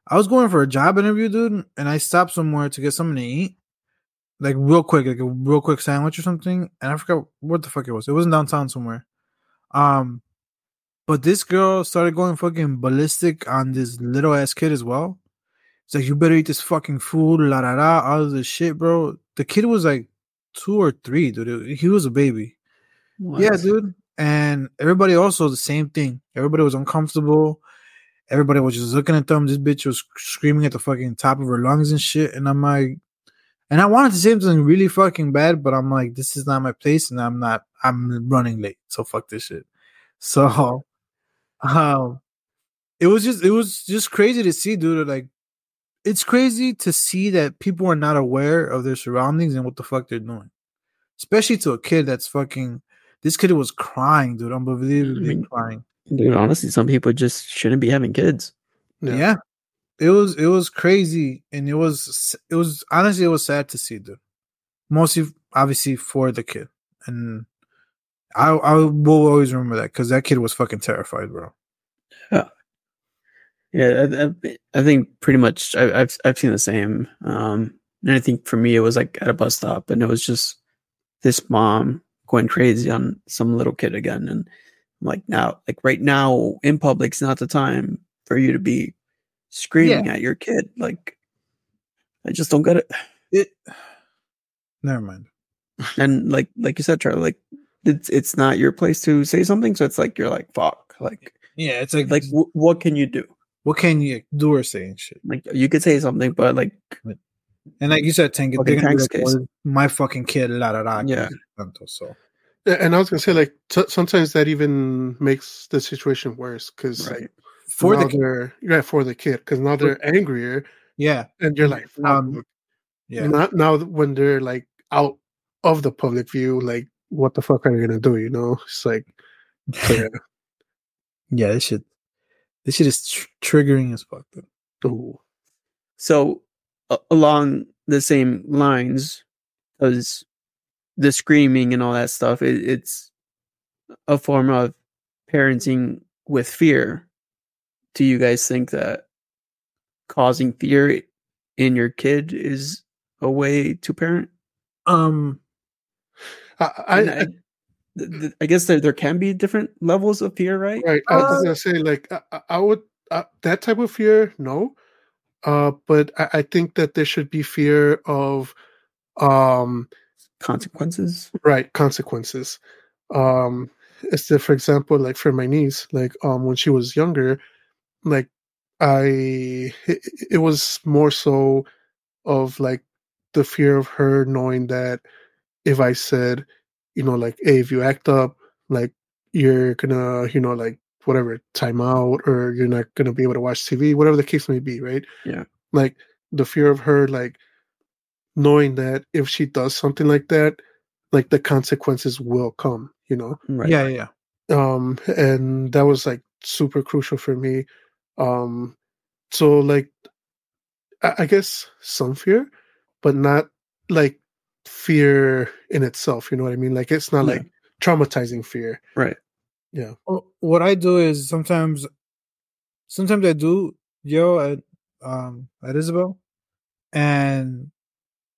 I was going for a job interview, dude, and I stopped somewhere to get something to eat, like real quick, like a real quick sandwich or something, and I forgot what the fuck it was. It wasn't downtown somewhere. Um, but this girl started going fucking ballistic on this little ass kid as well. It's like you better eat this fucking food, la da da, all of this shit, bro. The kid was like two or three, dude. He was a baby. Yeah, dude. And everybody also the same thing. Everybody was uncomfortable. Everybody was just looking at them. This bitch was screaming at the fucking top of her lungs and shit. And I'm like, and I wanted to say something really fucking bad, but I'm like, this is not my place, and I'm not. I'm running late, so fuck this shit. So, um, it was just it was just crazy to see, dude. Like, it's crazy to see that people are not aware of their surroundings and what the fuck they're doing, especially to a kid that's fucking. This kid was crying, dude, unbelievably I mean, crying. Dude, honestly, some people just shouldn't be having kids. Yeah. Yeah. It was it was crazy and it was it was honestly it was sad to see, dude. Mostly obviously for the kid. And I I will always remember that because that kid was fucking terrified, bro. Yeah, I, I, I think pretty much I, I've I've seen the same. Um, and I think for me it was like at a bus stop, and it was just this mom going crazy on some little kid again, and I'm like now, like right now in public's not the time for you to be screaming at your kid. Like, I just don't get it. It never mind. And like like you said, Charlie, like it's it's not your place to say something, so it's like you're like fuck, like Yeah, it's like like w- what can you do? what can you do or say and shit? Like you could say something, but like And like you said, Tank, Fucking they're gonna be Tank's like, case. "Well, my fucking kid, la la la. Yeah. So And I was gonna say, like, t- sometimes that even makes the situation worse because Right. for the kid, yeah for the kid because now they're angrier yeah, and you're like, Um, yeah. Not now when they're like out of the public view, like what the fuck are you gonna do? You know, it's like yeah. Yeah, this shit, this shit is tr- triggering as fuck. Dude. Ooh. So a- along the same lines, because the screaming and all that stuff, it, it's a form of parenting with fear. Do you guys think that causing fear in your kid is a way to parent? Um, I, I, I I, th- th- I guess there, there can be different levels of fear, right? right. I was Uh, gonna say like I, I- I would uh, that type of fear, no. Uh, but I, I think that there should be fear of um Consequences. right consequences um it's the, for example like for my niece like um when she was younger like i it, it was more so of like the fear of her knowing that if i said you know like hey if you act up like you're gonna you know like whatever time out or you're not gonna be able to watch tv whatever the case may be right Yeah. like the fear of her like knowing that if she does something like that like the consequences will come you know Right. yeah, yeah, um and that was like super crucial for me um so like i, I guess some fear but not like fear in itself you know what i mean like it's not Yeah. like traumatizing fear Right. Yeah what I do is sometimes, sometimes I do yell at um at Isabel, and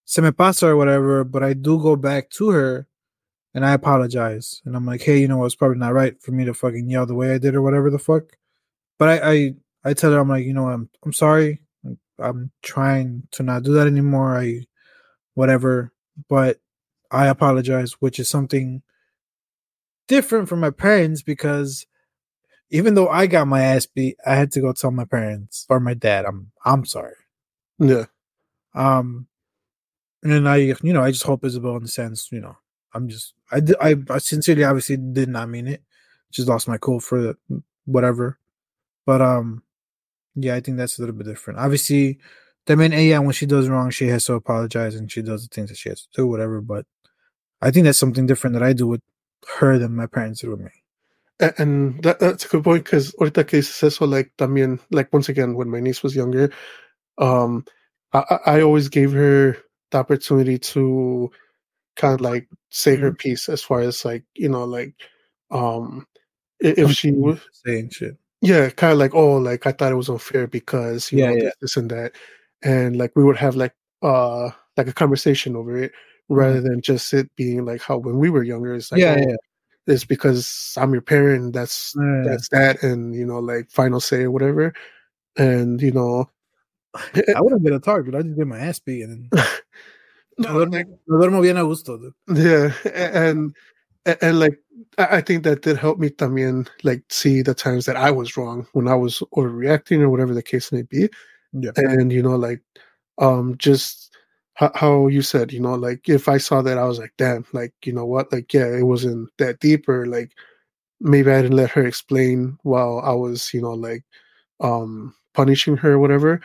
se me pasa or whatever. But I do go back to her, and I apologize, and I'm like, hey, you know, it's probably not right for me to fucking yell the way I did or whatever the fuck. But I I, I tell her I'm like, you know, I'm I'm sorry. I'm trying to not do that anymore. I whatever, but I apologize, which is something different from my parents because even though I got my ass beat, I had to go tell my parents or my dad, I'm I'm sorry. yeah Um, and then I, you know, I just hope Isabel understands. You know, I'm just, I, I, I sincerely, obviously, did not mean it. Just lost my cool for the, whatever. But um, yeah, I think that's a little bit different. Obviously, I mean, eh, yeah, when she does wrong, she has to apologize and she does the things that she has to do, whatever. But I think that's something different that I do with her than my parents do with me. And that, that's a good point because ahorita que dices eso like también like once again when my niece was younger um I, I I always gave her the opportunity to kind of like say her piece as far as like you know like um if she was saying shit. yeah kind of like oh like i thought it was unfair because you Yeah, know yeah. This, this and that and like we would have like uh like a conversation over it rather than just it being like how when we were younger it's like Mm-hmm. yeah, oh, yeah. it's because i'm your parent that's Yeah. that's that and you know like final say or whatever and you know I would have been a target. I just get my ass beat and then no, like, duermo, bien a gusto. Dude. yeah and and, like I I think that did help me también like see the times that I was wrong when I was overreacting or whatever the case may be. Yeah. And you know, like um just how, how you said, you know, like if I saw that I was like, damn, like, you know what, like yeah, it wasn't that deeper. like maybe I didn't let her explain while I was, you know, like um punishing her or whatever.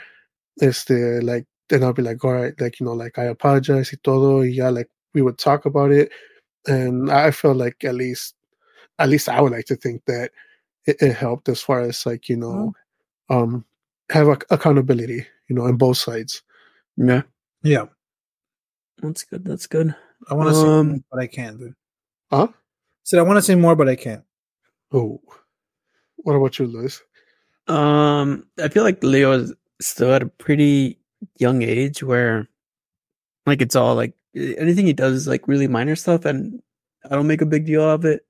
Este like then I'll be like, all right, like, you know, like I apologize y todo, y yeah, like we would talk about it. And I felt like at least at least I would like to think that it, it helped as far as like, you know, um have ac accountability, you know, on both sides. Yeah. Yeah, That's good. That's good. I want to say, Um, more, but I can't. Dude. Huh? Said I want to say more, but I can't. Oh. What about you, Luis? Um, I feel like Leo is still at a pretty young age where, like, it's all like anything he does is like really minor stuff, and I don't make a big deal of it.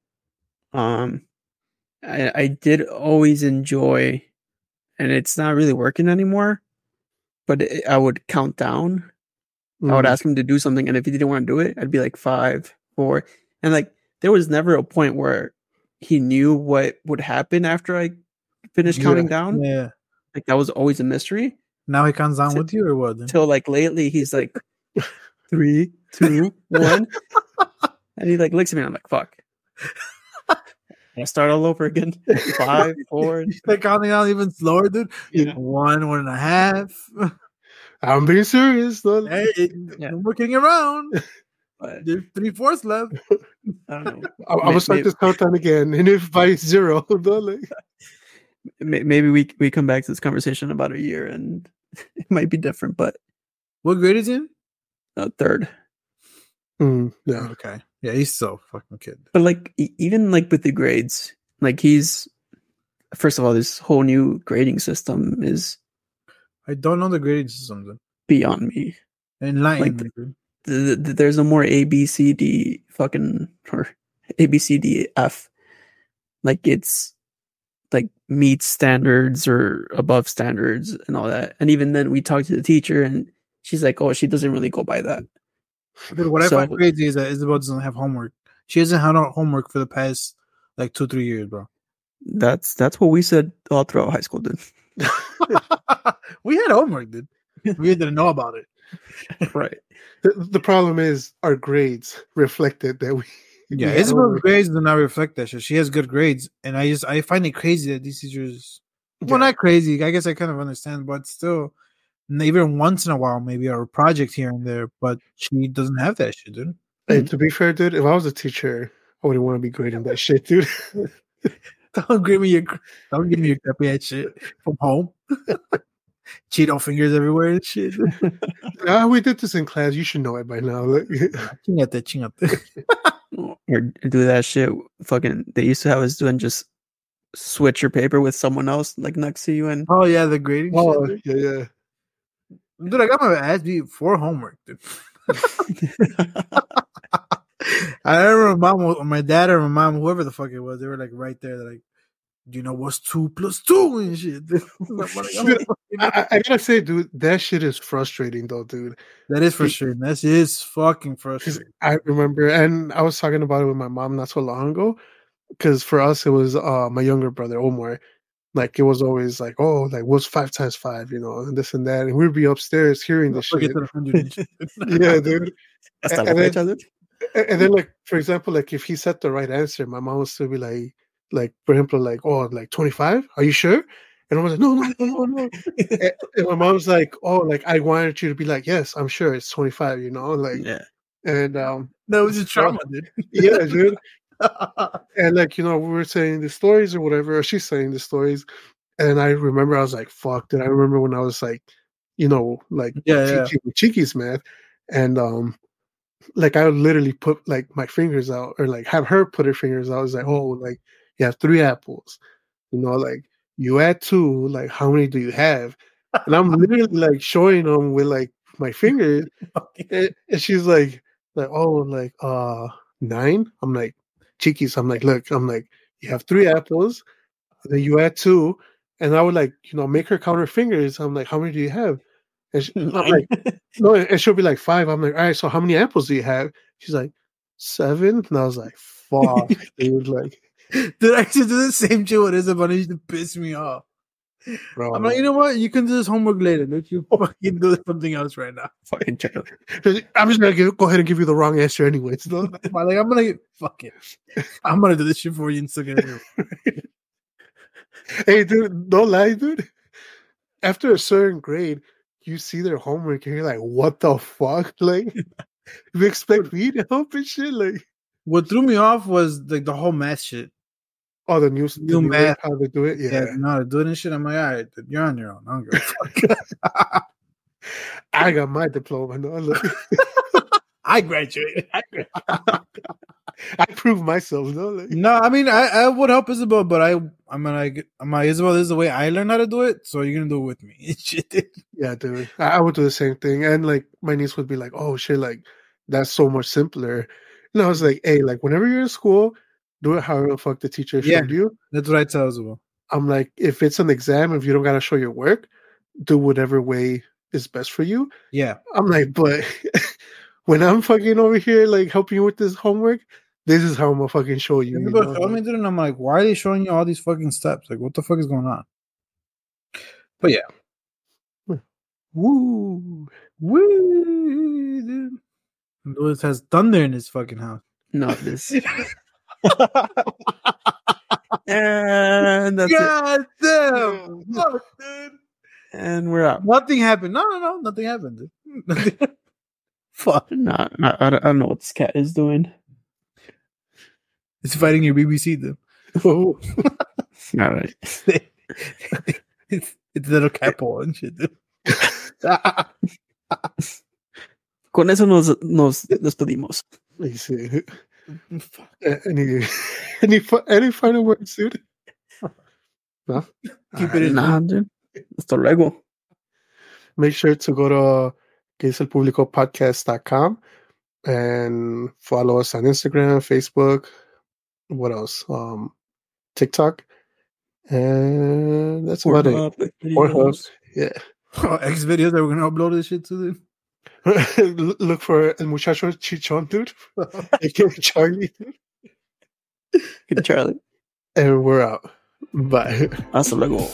Um, I I did always enjoy, and it's not really working anymore. But it, I would count down. I would Mm, ask him to do something, and if he didn't want to do it, I'd be like five, four, and like there was never a point where he knew what would happen after I finished Yeah. counting down Yeah, like that was always a mystery Now he comes down with you or what? Till like lately, he's like three, two, one, and he like looks at me. and I'm like, fuck. I start all over again. Five, four. They're counting down even slower, dude. Yeah. One, one and a half. I'm being serious. Though. Hey, Yeah. I'm looking around. There's three fourths left. I don't know. I, I May- will start may- this countdown again, and if by zero, like, Maybe we we come back to this conversation about a year, and it might be different. But What grade is he in? uh, third. mm, yeah, Okay. Yeah, he's so fucking kid. But like even like with the grades, like he's first of all, this whole new grading system is I don't know the grading system. Then. beyond me. Enlighten Like me. The, the, there's no more A B C D fucking or A B C D F. Like it's like meets standards or above standards and all that. And even then, we talked to the teacher, and she's like, "Oh, she doesn't really go by that." Dude, what I So- find crazy is that Isabel doesn't have homework. She hasn't had homework for the past like two, three years, bro. That's that's what we said all throughout high school, dude. we had homework, dude. We didn't know about it. right. the, the problem is our grades reflected that we. Yeah, we had Isabel's grades do not reflect that shit. She has good grades, and I just I find it crazy that these teachers. Yeah. Well, not crazy. I guess I kind of understand, but still, even once in a while, maybe a project here and there. But she doesn't have that shit, dude. Hey, mm-hmm. to be fair, dude, if I was a teacher, I wouldn't want to be grading that shit, dude. Don't give me your don't give me your crappy ass shit from home. Cheeto fingers everywhere and shit. ah, we did this in class. You should know it by now. Like, Chingate, chingate. Or do that shit. Fucking, they used to have us doing just switch your paper with someone else like next to you, and Oh yeah, the grading. oh, shit, yeah, yeah. dude. Dude, I got my ass beat for homework, dude. I remember my mom, my dad, or my mom, whoever the fuck it was, they were like right there, like, "Do you know what's two plus two and shit?" I'm "I'm Dude, fucking- I, I- I gotta say, dude, that shit is frustrating, though, dude. that is frustrating. That is fucking 'Cause frustrating. I remember, and I was talking about it with my mom not so long ago. Because for us, it was uh my younger brother Omar. Like it was always like, oh, like what's five times five, you know, and this and that, and we'd be upstairs hearing this Forget shit. the shit. Yeah, dude. That's And not then- each other. A- And then, like for example, like if he said the right answer, my mom would still be like, like for example, like oh, like twenty five. Are you sure? And I was like, no, no, no, no, and, my mom's like, oh, like I wanted you to be like, yes, I'm sure it's twenty five. You know, like Yeah. and um, That was just trauma, dude. yeah, dude. and like you know we were saying the stories or whatever or she's saying the stories and i remember i was like fuck did i remember when i was like you know like Yeah, yeah. teaching cheeky's math and um like i would literally put like my fingers out or like have her put her fingers out I was like oh like you have three apples. You know like you add two like how many do you have? And i'm literally like showing them with like my fingers and, and she's like like oh like uh nine? I'm like cheeky. So i'm like look i'm like you have three apples then you add two and i would like you know make her count her fingers i'm like how many do you have and she, like no and she'll be like five i'm like all right so how many apples do you have she's like seven and i was like fuck dude like Dude, I to do the same shit with Isabel. It used to piss me off. bro I'm like, you know what? You can do this homework later. Let you oh. fucking do something else right now. Fucking child. i'm just gonna give, go ahead and give you the wrong answer anyways though. I'm like, I'm gonna fuck it. I'm gonna do this shit for you and still get it. hey dude don't lie dude after a certain grade you see their homework and you're like what the fuck like you expect me to help and shit like What threw me off was like the whole math shit. oh the new, the New new math. how to do it Yeah, yeah, you know how to do it shit. I'm like, all right, you're on your own. I don't give a fuck. i got my diploma no, look, I graduated. I graduated. i prove myself no like, No, I mean, I, I would help Isabel, but I, I mean like, I'm like, Isabel, this is the way I learned how to do it, so you're gonna do it with me. Yeah dude I, I would do the same thing and like my niece would be like oh shit like that's so much simpler and i was like hey like whenever you're in school do it however the fuck the teacher Yeah. showed you That's what I tell Isabel. I'm like, if it's an exam, if you don't gotta show your work, do whatever way is best for you. Yeah, I'm like, but when I'm fucking over here like helping you with this homework, this is how I'm gonna fucking show you. you know? showed me, dude, and I'm like, why are they showing you all these fucking steps? Like, what the fuck is going on? But yeah, hmm. Woo. Woo. dude. Lewis has thunder in his fucking house. No, this. and that's it. God damn! Hmm. Fuck, dude. And we're out. Nothing happened. No, no, no. Nothing happened. dude. Nothing- Fuck. No, I, I, don't- I don't know what this cat is doing. It's fighting your BBC, dude. Oh, All right. it's, it's little cat paw and shit, dude. Con eso nos, nos despedimos. I. Any, any, any final words, dude? No? Keep it in. Nah, dude. Hasta luego. Make sure to go to queselpublicopodcast.com and follow us on Instagram, Facebook, what else? Um, TikTok. And that's about it. Pornhub. Yeah. Oh, X videos that we're gonna upload this shit to, dude. Look for El Muchacho Chichon, dude. Charlie. Good Charlie. And we're out. Bye. Hasta luego.